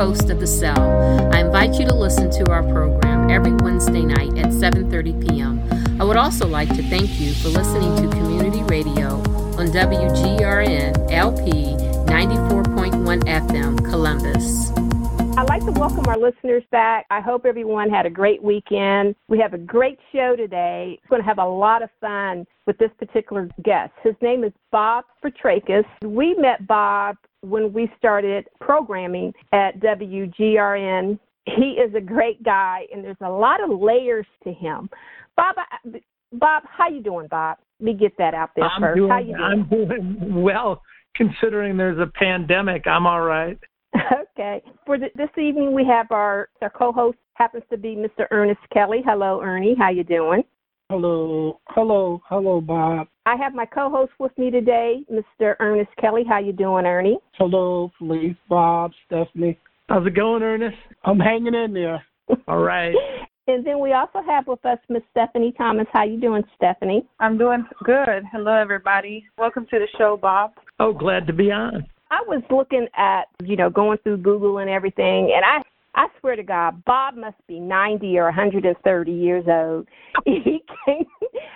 host of The Cell. I invite you to listen to our program every Wednesday night at 7:30 p.m. I would also like to thank you for listening to Community Radio on WGRN LP 94.1 FM Columbus. I'd like to welcome our listeners back. I hope everyone had a great weekend. We have a great show today. We're going to have a lot of fun with this particular guest. His name is Bob Fitrakis. We met Bob when we started programming at WGRN. He is a great guy, and there's a lot of layers to him. Bob, Bob, how you doing, Bob? Let me get that out there I'm first. Doing, how you doing? I'm doing well, considering there's a pandemic. I'm all right. okay. For the, this evening, we have our our co-host happens to be Mr. Ernest Kelly. Hello, Ernie. How you doing? Hello, hello, hello, Bob. I have my co-host with me today, Mr. Ernest Kelly. How you doing, Ernie? Hello, Felice, Bob, Stephanie. How's it going, Ernest? I'm hanging in there. All right. and then we also have with us Miss Stephanie Thomas. How you doing, Stephanie? I'm doing good. Hello, everybody. Welcome to the show, Bob. Oh, glad to be on. I was looking at, you know, going through Google and everything, and I I swear to God, Bob must be 90 or 130 years old. He came,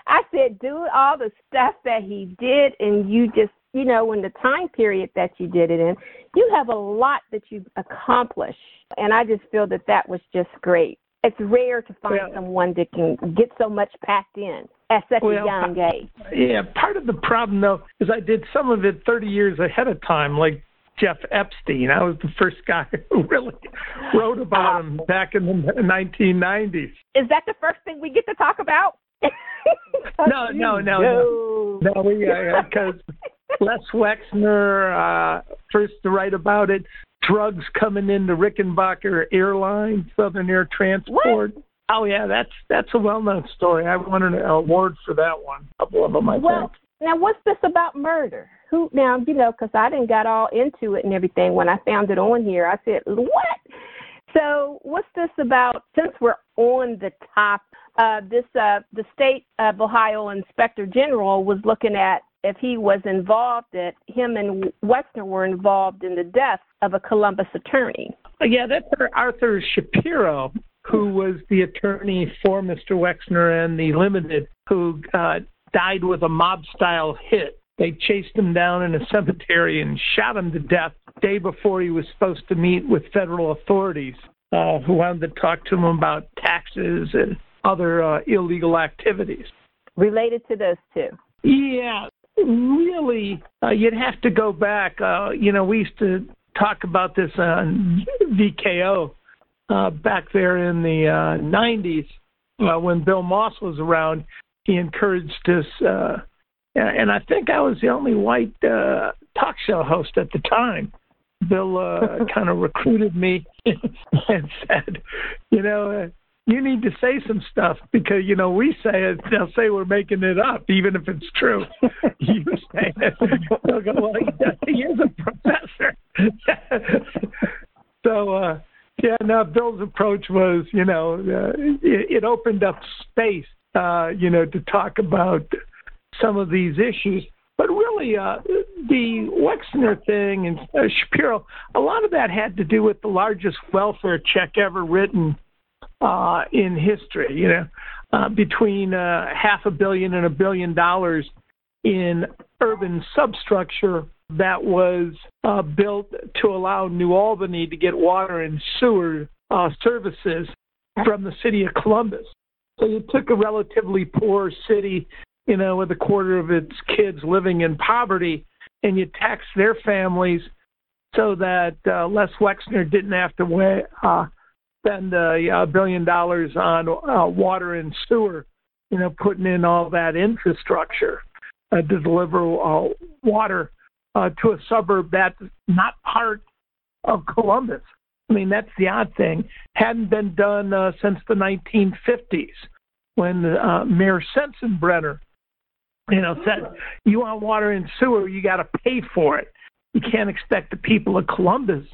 I said, do all the stuff that he did, and you just, you know, in the time period that you did it in, you have a lot that you've accomplished. And I just feel that that was just great. It's rare to find Well- someone that can get so much packed in at such a young uh, age. Yeah, part of the problem though is I did some of it 30 years ahead of time, like Jeff Epstein. I was the first guy who really wrote about him back in the 1990s. Is that the first thing we get to talk about? No, no, no, no. No, we because Les Wexner uh, first to write about it. Drugs coming into Rickenbacker Airlines, Southern Air Transport. Oh yeah, that's that's a well-known story. I won an award for that one. A couple of them, I Well, think. now what's this about murder? Who now? You know, because I didn't got all into it and everything when I found it on here. I said, "What?" So, what's this about? Since we're on the top, uh, this uh, the state of Ohio Inspector General was looking at if he was involved. That him and Wexner were involved in the death of a Columbus attorney. Uh, Yeah, that's Arthur Shapiro, who was the attorney for Mr. Wexner and the Limited, who uh, died with a mob-style hit. They chased him down in a cemetery and shot him to death day before he was supposed to meet with federal authorities, uh, who wanted to talk to him about taxes and other uh, illegal activities. Related to those two. Yeah, really, uh, you'd have to go back. Uh, you know, we used to talk about this on VKO uh, back there in the uh, 90s uh, when Bill Moss was around. He encouraged us, uh, and and I think I was the only white uh, talk show host at the time. Bill uh, kind of recruited me and said, you know, uh, you need to say some stuff because you know we say it, they'll say we're making it up, even if it's true. you say it, they'll go, well, he is a professor. so, uh, yeah, no, Bill's approach was, you know, uh, it, it opened up space, uh, you know, to talk about some of these issues. But really, uh, the Wexner thing and uh, Shapiro, a lot of that had to do with the largest welfare check ever written uh, in history. You know, uh, between uh, half a billion and a billion dollars in urban substructure that was uh, built to allow New Albany to get water and sewer uh, services from the city of Columbus. So you took a relatively poor city, you know, with a quarter of its kids living in poverty, and you tax their families so that uh, Les Wexner didn't have to weigh, uh, spend uh, a billion dollars on uh, water and sewer, you know, putting in all that infrastructure uh, to deliver uh, water uh, to a suburb that's not part of Columbus. I mean, that's the odd thing. Hadn't been done uh, since the 1950s when uh, Mayor Sensenbrenner, you know, said, "You want water and sewer, you got to pay for it. You can't expect the people of Columbus,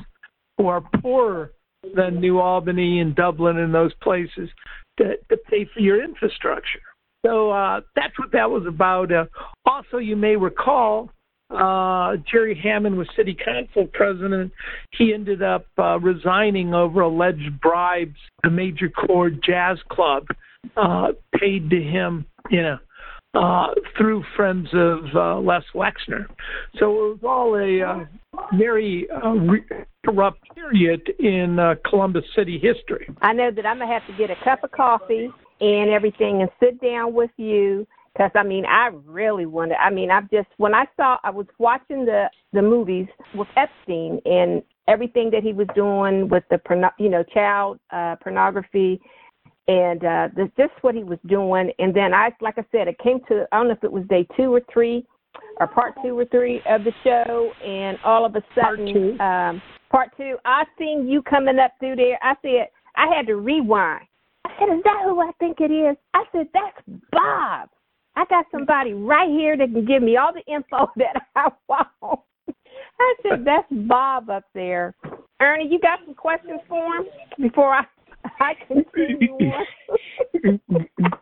who are poorer than New Albany and Dublin and those places, to, to pay for your infrastructure." So uh, that's what that was about. Uh, also, you may recall uh, Jerry Hammond was city council president, he ended up uh, resigning over alleged bribes the Major Chord Jazz Club uh, paid to him, you know, uh, through friends of uh, Les Wexner. So it was all a uh, very uh, corrupt period in uh, Columbus City history. I know that I'm gonna have to get a cup of coffee and everything and sit down with you because I mean I really wanted. I mean I've just when I saw I was watching the the movies with Epstein and everything that he was doing with the you know child uh, pornography and uh this just what he was doing and then I like I said it came to I don't know if it was day two or three or part two or three of the show and all of a sudden part two, um, part two I seen you coming up through there. I said I had to rewind. I said, Is that who I think it is? I said, That's Bob. I got somebody right here that can give me all the info that I want. I said, That's Bob up there. Ernie, you got some questions for him before I I continue on?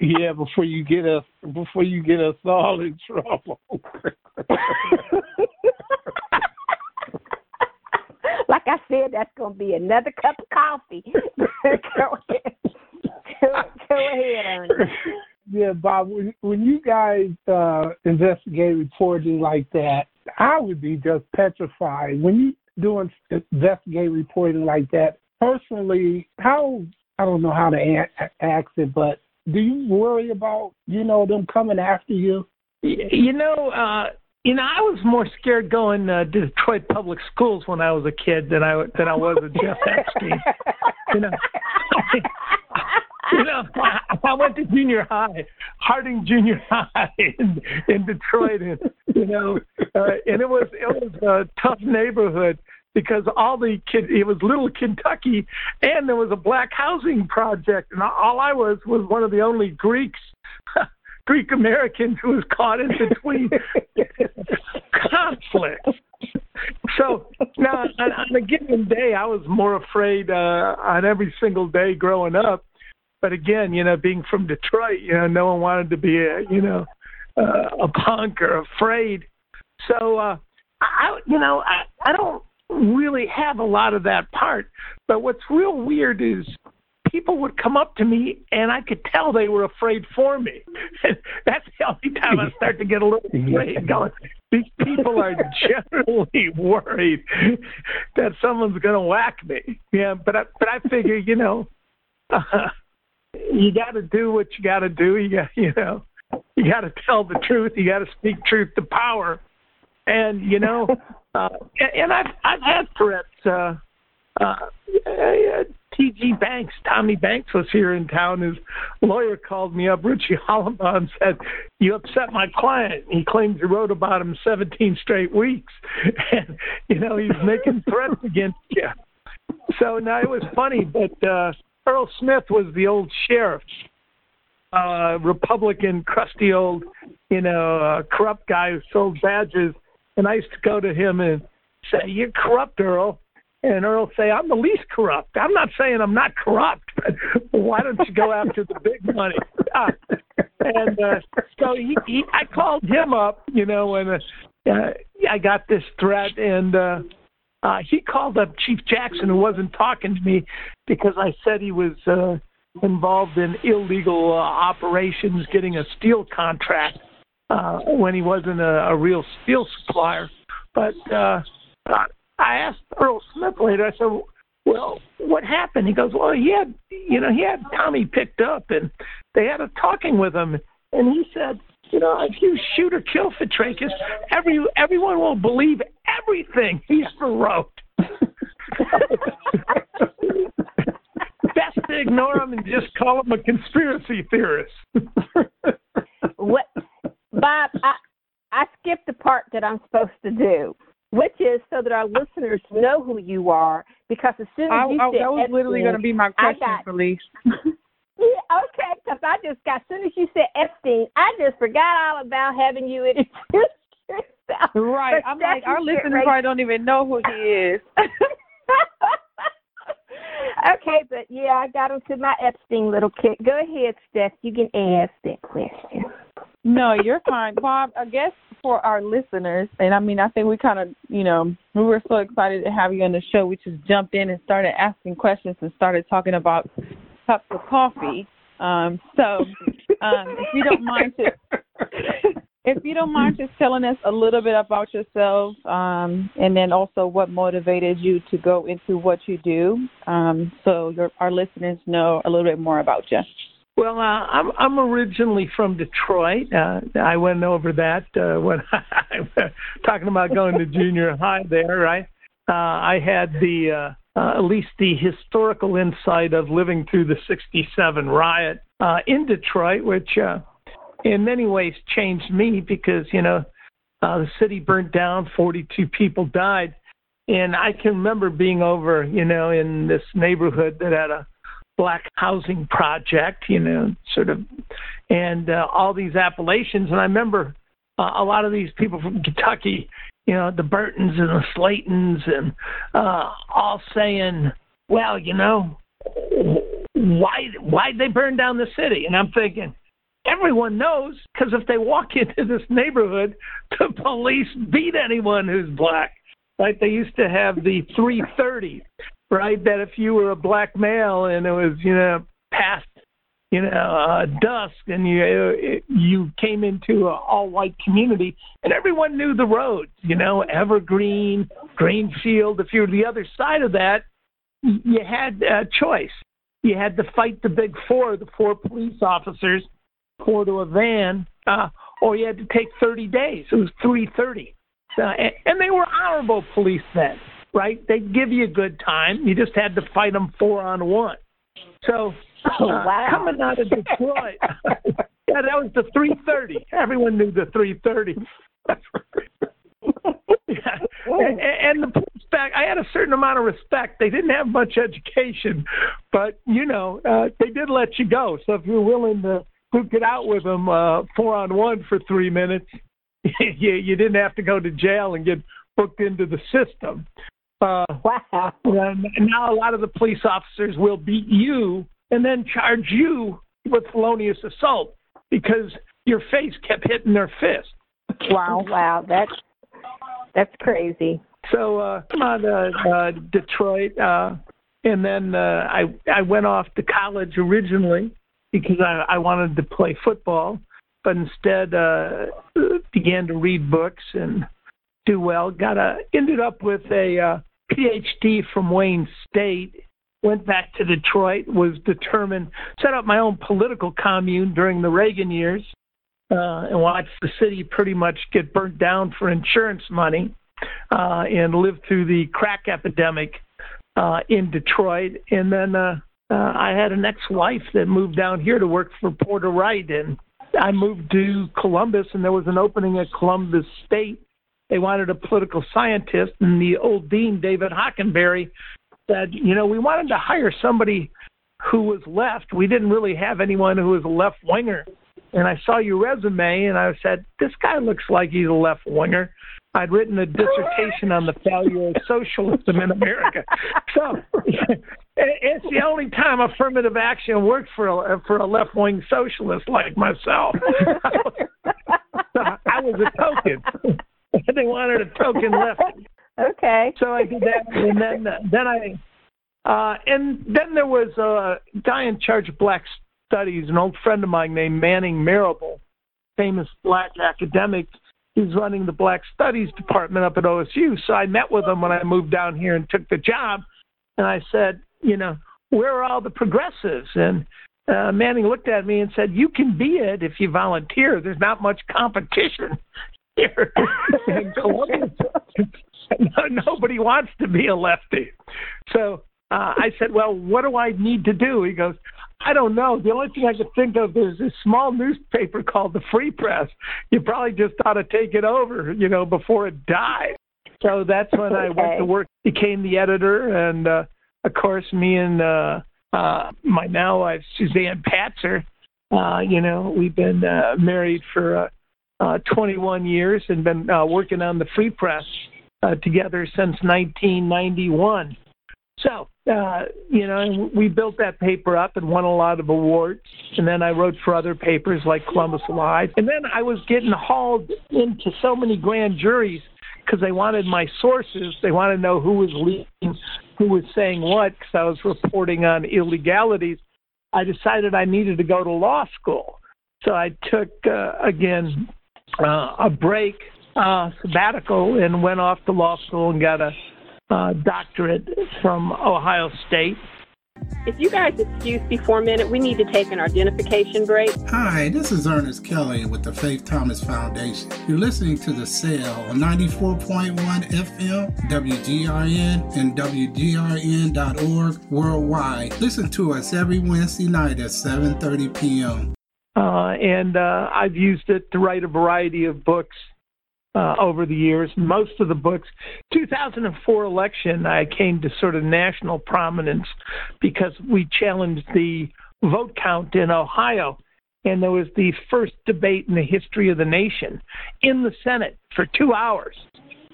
yeah, before you get us before you get us all in trouble. like I said, that's gonna be another cup of coffee. go ahead. Go, go ahead, Ernie. Yeah, Bob. When, when you guys uh, investigate reporting like that, I would be just petrified. When you doing investigate reporting like that, personally, how I don't know how to a- ask it, but do you worry about you know them coming after you? You know, uh, you know, I was more scared going uh, to Detroit public schools when I was a kid than I than I was with Jeff Epstein. you know, you know, I, I went to junior high, Harding Junior High in, in Detroit, and you know, uh, and it was it was a tough neighborhood because all the kid it was little Kentucky, and there was a black housing project, and all I was was one of the only Greeks. Greek Americans who was caught in between conflicts. So now on, on a given day, I was more afraid uh, on every single day growing up. But again, you know, being from Detroit, you know, no one wanted to be a, you know, uh, a punk or afraid. So uh, I, you know, I, I don't really have a lot of that part. But what's real weird is people would come up to me and I could tell they were afraid for me. That's the only time I start to get a little afraid going, these people are generally worried that someone's going to whack me. Yeah, but I, but I figure, you know, uh, you got to do what you got to do. You got, you know, you got to tell the truth. You got to speak truth to power. And you know, uh, and I've I've had threats. Uh, uh, T.G. Banks, Tommy Banks was here in town. His lawyer called me up, Richie Hollenbaugh, and said, "You upset my client." He claims you wrote about him 17 straight weeks, and you know he's making threats against you. So now it was funny, but uh, Earl Smith was the old sheriff, uh, Republican, crusty old, you know, uh, corrupt guy who sold badges, and I used to go to him and say, "You're corrupt, Earl." And Earl say, I'm the least corrupt. I'm not saying I'm not corrupt, but why don't you go after the big money? Uh, and uh, so he, he, I called him up, you know, and uh, uh, I got this threat, and uh, uh, he called up Chief Jackson, who wasn't talking to me because I said he was uh, involved in illegal uh, operations, getting a steel contract uh, when he wasn't a, a real steel supplier. But uh, I asked Earl Smith later. I said, "Well, what happened?" He goes, "Well, he had, you know, he had Tommy picked up, and they had a talking with him, and he said." You know, if you shoot or kill Fitrakis, every everyone will believe everything he ever wrote. Best to ignore him and just call him a conspiracy theorist. Bob? I I skipped the part that I'm supposed to do which is so that our listeners know who you are. Because as soon as I, you I, said that was Epstein, literally going to be my question, got, Felice. yeah, okay, because I just got as soon as you said Epstein, I just forgot all about having you yourself. Right, But I'm like, our listeners right- probably don't even know who he is. okay, but yeah, I got into my Epstein little kick. Go ahead, Steph. You can ask that question. No, you're fine, Bob. I guess for our listeners, and I mean, I think we kind of, you know, we were so excited to have you on the show. We just jumped in and started asking questions and started talking about cups of coffee. Um, so, um, if you don't mind, if you don't mind, just telling us a little bit about yourself, um, and then also what motivated you to go into what you do, um, so your, our listeners know a little bit more about you. Well, uh, I'm I'm originally from Detroit. Uh, I went over that uh, when I was talking about going to junior high there, right? Uh, I had the uh, uh, at least the historical insight of living through the '67 riot uh, in Detroit, which uh, in many ways changed me because you know uh, the city burnt down, 42 people died, and I can remember being over, you know, in this neighborhood that had a black housing project, you know, sort of, and uh, all these Appalachians. And I remember uh, a lot of these people from Kentucky, you know, the Burtons and the Slaytons, and uh, all saying, "Well, you know, why why'd they burn down the city?" And I'm thinking. Everyone knows because if they walk into this neighborhood, the police beat anyone who's black. Right? They used to have the 330, right? That if you were a black male and it was, you know, past, you know, uh, dusk and you uh, you came into an all white community and everyone knew the roads, you know, Evergreen, Greenfield. If you were the other side of that, you had a choice. You had to fight the big four, the four police officers, four to a van, uh, or you had to take 30 days. It was 330. Uh, and, and they were honorable police then right? They'd give you a good time. You just had to fight them four on one. So oh, uh, coming out of Detroit, yeah, that was the 330. Everyone knew the 330. yeah. and, and the back, I had a certain amount of respect. They didn't have much education, but you know, uh, they did let you go. So if you're willing to duke it out with them uh, four on one for three minutes, you, you didn't have to go to jail and get booked into the system. Uh, wow. And now a lot of the police officers will beat you and then charge you with felonious assault because your face kept hitting their fist. Wow, wow, that's that's crazy. So uh, come on, uh, uh, Detroit, uh, and then uh, I I went off to college originally because I, I wanted to play football, but instead uh, began to read books and do well. Got a ended up with a uh, PhD from Wayne State, went back to Detroit, was determined, set up my own political commune during the Reagan years, uh, and watched the city pretty much get burnt down for insurance money, uh, and lived through the crack epidemic uh, in Detroit. And then uh, uh, I had an ex-wife that moved down here to work for Porter Wright, and I moved to Columbus, and there was an opening at Columbus State they wanted a political scientist, and the old dean, David Hockenberry, said, you know, we wanted to hire somebody who was left. We didn't really have anyone who was a left winger. And I saw your resume, and I said, this guy looks like he's a left winger. I'd written a dissertation on the failure of socialism in America. So it's the only time affirmative action worked for a, for a left wing socialist like myself. I was a token. They wanted a token left. Okay. So I did that, and then then I, uh, and then there was a guy in charge of black studies, an old friend of mine named Manning Marable, famous black academic. He's running the black studies department up at OSU. So I met with him when I moved down here and took the job, and I said, you know, where are all the progressives? And uh, Manning looked at me and said, "You can be it if you volunteer. There's not much competition here in Columbus. Nobody wants to be a lefty. So uh, I said, Well, what do I need to do? He goes, I don't know. The only thing I could think of is a small newspaper called the Free Press. You probably just ought to take it over, you know, before it dies. So that's when I went to work, became the editor, and uh, of course, me and uh, uh, my now wife Suzanne Patzer, uh, you know, we've been uh, married for uh, uh, 21 years and been uh, working on the Free Press uh, together since 1991. So, uh, you know, we built that paper up and won a lot of awards. And then I wrote for other papers like Columbus Alive. And then I was getting hauled into so many grand juries because they wanted my sources. They wanted to know who was leaking, who was saying what, because I was reporting on illegalities. I decided I needed to go to law school. So I took, uh, again, uh, a break, uh, sabbatical, and went off to law school and got a uh, doctorate from Ohio State. If you guys excuse me for a minute, we need to take an identification break. Hi, this is Ernest Kelly with the Faith Thomas Foundation. You're listening to The Cell on 94.1 FM, WGRN, and WGRN.org worldwide. Listen to us every Wednesday night at 7.30 p.m. Uh, and uh, I've used it to write a variety of books uh, over the years. Most of the books, 2004 election, I came to sort of national prominence because we challenged the vote count in Ohio, and there was the first debate in the history of the nation in the Senate for two hours.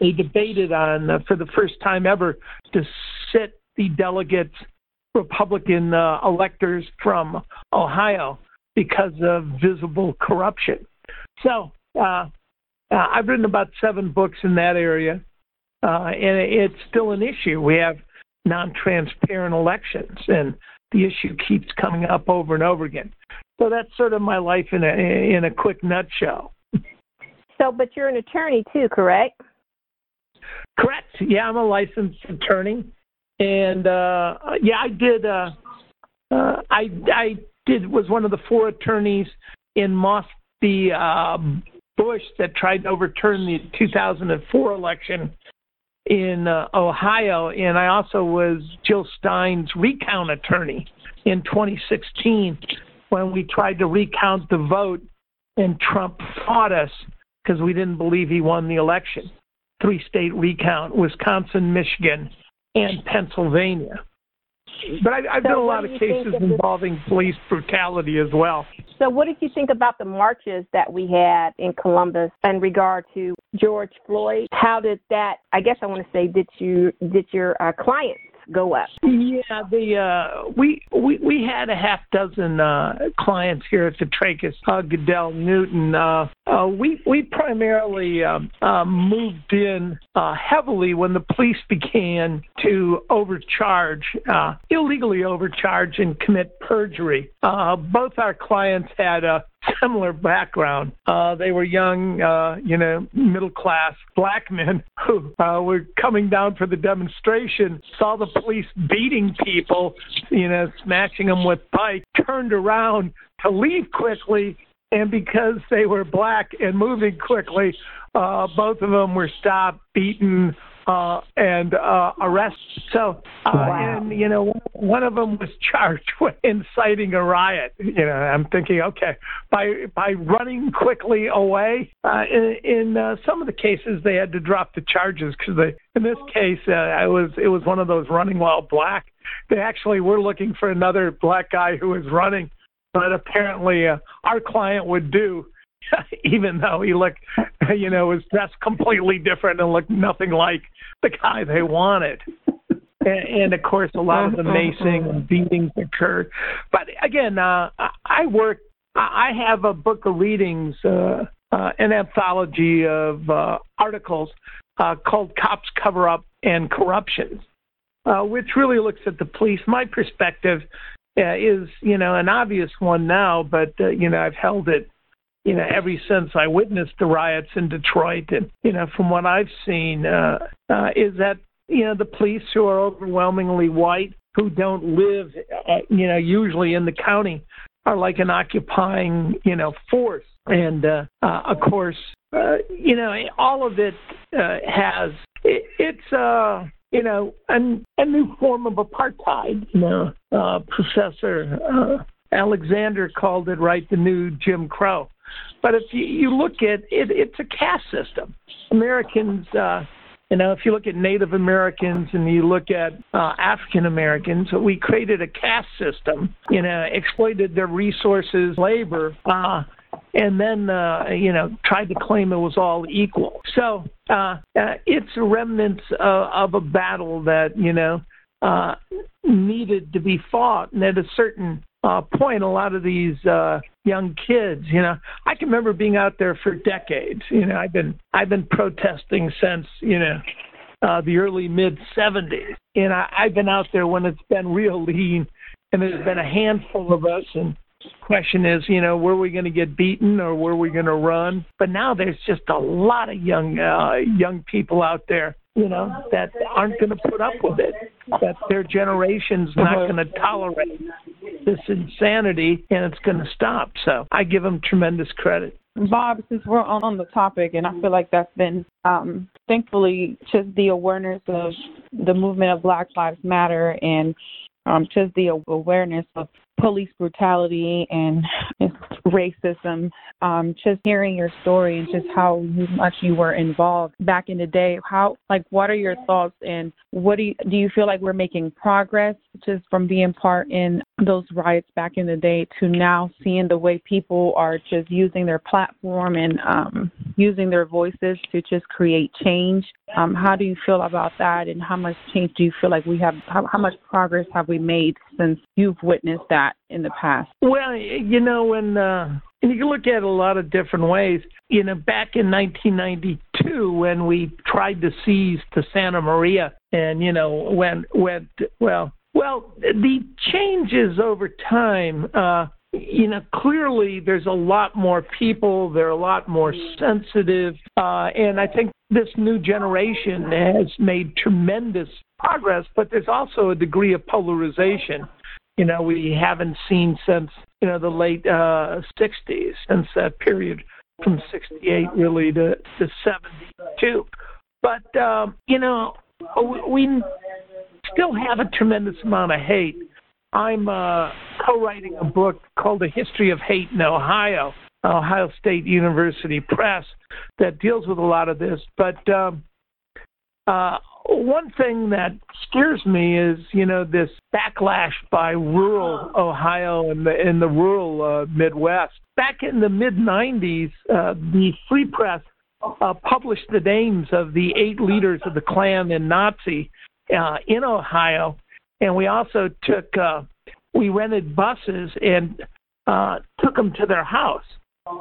They debated on, uh, for the first time ever, to sit the delegates, Republican uh, electors from Ohio, because of visible corruption. So uh, uh, I've written about seven books in that area, uh, and it's still an issue. We have non-transparent elections, and the issue keeps coming up over and over again. So that's sort of my life in a in a quick nutshell. So, but you're an attorney too, correct? Correct. Yeah, I'm a licensed attorney, and uh, yeah, I did. Uh, uh, I I did was one of the four attorneys in Moss v. uh, Bush that tried to overturn the 2004 election in uh, Ohio, and I also was Jill Stein's recount attorney in 2016 when we tried to recount the vote, and Trump fought us because we didn't believe he won the election. Three state recount Wisconsin, Michigan, and Pennsylvania. But I, I've so done a lot of cases involving police brutality as well. So, what did you think about the marches that we had in Columbus in regard to George Floyd? How did that? I guess I want to say, did you did your uh, clients go up? Yeah, the uh, we we we had a half dozen uh, clients here at Fitrakis, uh, Goodell, Newton. Uh, uh, we we primarily um, uh, moved in uh, heavily when the police began to overcharge, uh, illegally overcharge, and commit perjury. Uh, both our clients had a similar background. Uh, they were young, uh, you know, middle class black men who uh, were coming down for the demonstration, saw the police beating people, you know, smashing them with bikes, turned around to leave quickly. And because they were black and moving quickly, uh, both of them were stopped, beaten, uh, and uh, arrested. So, uh, wow. and you know, one of them was charged with inciting a riot. You know, I'm thinking, okay, by by running quickly away. Uh, in in uh, some of the cases, they had to drop the charges because they. In this case, uh, I was it was one of those running while black. They actually were looking for another black guy who was running, but apparently, uh, our client would do even though he looked, you know, was dressed completely different and looked nothing like the guy they wanted. and, and of course, a lot of the macing and beatings occurred. But again, uh, I work. I have a book of readings, uh, uh, an anthology of uh, articles uh, called "Cops Cover Up and Corruptions," uh, which really looks at the police. My perspective uh, is, you know, an obvious one now, but uh, you know, I've held it you know, ever since I witnessed the riots in Detroit, and you know, from what I've seen, uh, uh, is that you know the police who are overwhelmingly white, who don't live, uh, you know, usually in the county, are like an occupying, you know, force. And uh, uh, of course, uh, you know, all of it uh, has it, it's uh, you know a, a new form of apartheid. You know, uh, Professor uh, Alexander called it right the new Jim Crow. But if you, you look at it, it's a caste system. Americans, uh, you know, if you look at Native Americans and you look at uh, African Americans, we created a caste system, you know, exploited their resources, labor, uh, and then, uh, you know, tried to claim it was all equal. So uh, uh, it's remnants uh, of a battle that, you know, uh, needed to be fought. And at a certain uh, point, a lot of these uh, young kids, you know, I can remember being out there for decades. You know, I've been I've been protesting since you know uh, the early mid '70s, and I, I've been out there when it's been real lean, and there's been a handful of us, and question is, you know, were we going to get beaten or were we going to run? But now there's just a lot of young uh, young people out there, you know, that aren't going to put up with it. That their generation's not going to tolerate this insanity, and it's going to stop. So I give them tremendous credit. Bob, since we're on, on the topic, and I feel like that's been, um, thankfully, just the awareness of the movement of Black Lives Matter and um, just the awareness of police brutality and racism. Um, just hearing your story and just how much you were involved back in the day. How, like, what are your thoughts and what do you do? You feel like we're making progress just from being part in those riots back in the day to now seeing the way people are just using their platform and um, using their voices to just create change. Um, how do you feel about that, and how much change do you feel like we have? How, how much progress have we made since you've witnessed that in the past? Well, you know, when uh, and you can look at it a lot of different ways. You know, back in 1992, when we tried to seize the Santa Maria, and you know, when went well well, the changes over time, uh, you know, clearly there's a lot more people, they're a lot more sensitive, uh, and I think this new generation has made tremendous progress, but there's also a degree of polarization. You know, we haven't seen since, you know, the late uh, 60s, since that period from 68 really to, to 72. But, um, you know, we still have a tremendous amount of hate. I'm uh, co-writing a book called "The History of Hate in Ohio," Ohio State University Press, that deals with a lot of this. But um, uh, one thing that scares me is, you know, this backlash by rural Ohio and the in the rural uh, Midwest. Back in the mid '90s, uh, the Free Press uh, published the names of the eight leaders of the Klan and Nazi uh, in Ohio, and we also took uh, we rented buses and uh, took them to their house.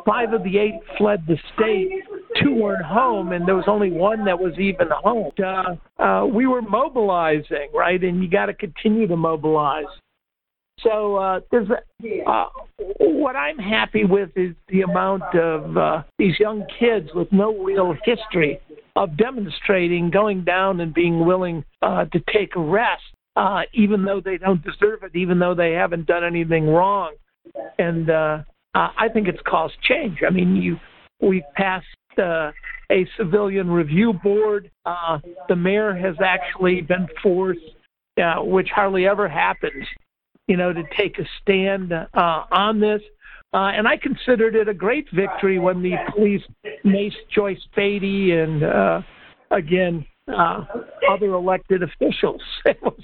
Five of the eight fled the state. Two weren't home, and there was only one that was even home. Uh, uh, we were mobilizing, right? And you got to continue to mobilize. So uh, there's a, uh, what I'm happy with is the amount of uh, these young kids with no real history of demonstrating, going down and being willing uh, to take a rest, uh, even though they don't deserve it, even though they haven't done anything wrong. And uh, I think it's caused change. I mean, you we passed uh, a civilian review board. Uh, the mayor has actually been forced, uh, which hardly ever happens, you know, to take a stand uh, on this. Uh, and I considered it a great victory when the police maced Joyce Beatty and, uh, again, uh, other elected officials. Was,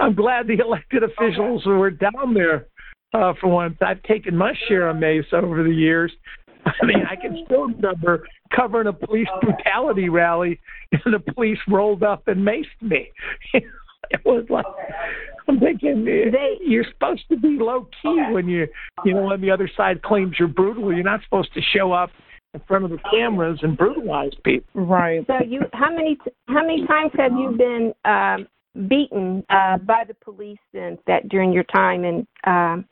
I'm glad the elected officials were down there uh, for once. I've taken my share of mace over the years. I mean, I can still remember covering a police brutality rally, and the police rolled up and maced me. It was like I'm thinking they, you're supposed to be low key when you you know when the other side claims you're brutal. You're not supposed to show up in front of the cameras and brutalize people. Right. So you how many how many times have you been um, beaten uh, by the police since that during your time in um,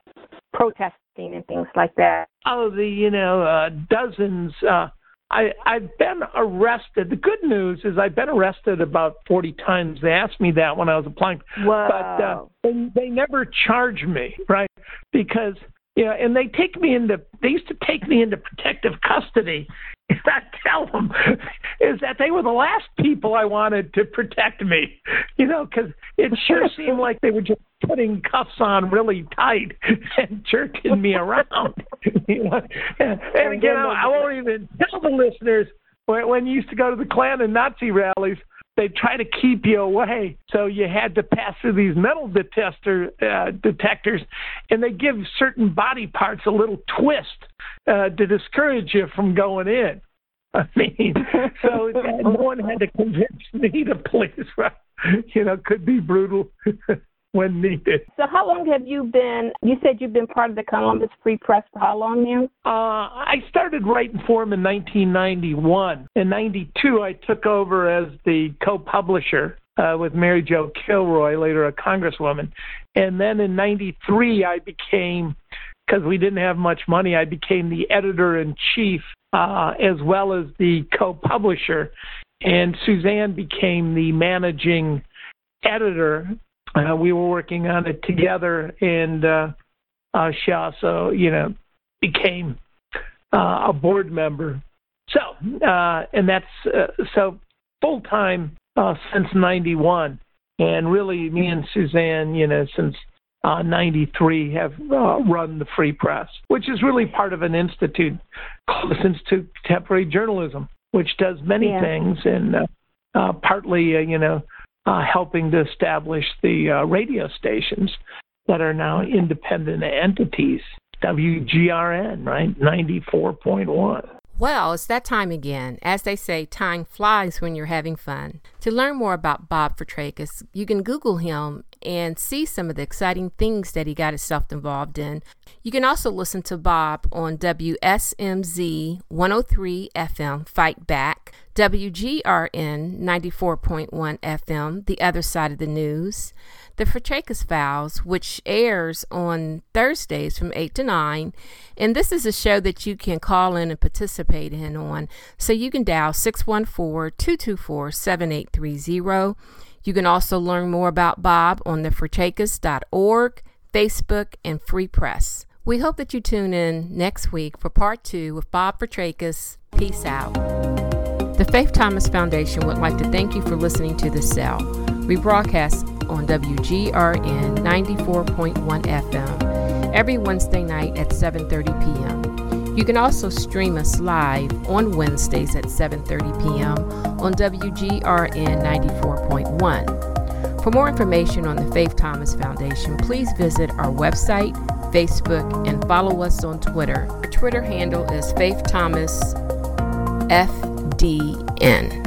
protesting and things like that? Oh, the you know uh, dozens. Uh, I, I've been arrested. The good news is I've been arrested about 40 times. They asked me that when I was applying. Wow. But uh, they, they never charge me, right? Because, you know, and they take me into, they used to take me into protective custody. And I tell them is that they were the last people I wanted to protect me, you know, because it sure seemed like they were just putting cuffs on really tight and jerking me around. you know? and, and again, I, I won't even tell the listeners when, when you used to go to the Klan and Nazi rallies, they try to keep you away. So you had to pass through these metal detector uh, detectors, and they give certain body parts a little twist uh, to discourage you from going in. I mean, so no one had to convince me to please. right? You know, could be brutal when needed. So, how long have you been? You said you've been part of the Columbus Free Press for how long now? Uh, I started writing for him in 1991. In '92, I took over as the co-publisher uh, with Mary Jo Kilroy, later a congresswoman, and then in '93, I became because we didn't have much money. I became the editor in chief uh, as well as the co-publisher, and Suzanne became the managing editor uh, we were working on it together, and uh, uh, she also, you know, became uh, a board member. So, uh, and that's uh, so full time uh, since '91, and really, me and Suzanne, you know, since uh, 93 have uh, run the Free Press, which is really part of an institute called the Institute of Contemporary Journalism, which does many yeah. things and uh, uh, partly, uh, you know, uh, helping to establish the uh, radio stations that are now independent entities. WGRN, right? 94.1. Well, it's that time again. As they say, time flies when you're having fun. To learn more about Bob Fitrakis, you can Google him and see some of the exciting things that he got himself involved in. You can also listen to Bob on WSMZ 103 FM Fight Back, WGRN 94.1 FM The Other Side of the News, The Fitrakis Files, which airs on Thursdays from 8 to 9. And this is a show that you can call in and participate in on. So you can dial 614 224 7830. You can also learn more about Bob on the Facebook, and Free Press. We hope that you tune in next week for part two with Bob Fitrakis. Peace out. The Faith Thomas Foundation would like to thank you for listening to The Cell. We broadcast on WGRN 94.1 FM every Wednesday night at 7:30 p.m. You can also stream us live on Wednesdays at 7:30 p.m. on WGRN 94.1. For more information on the Faith Thomas Foundation, please visit our website, Facebook, and follow us on Twitter. Our Twitter handle is Faith Thomas FDN.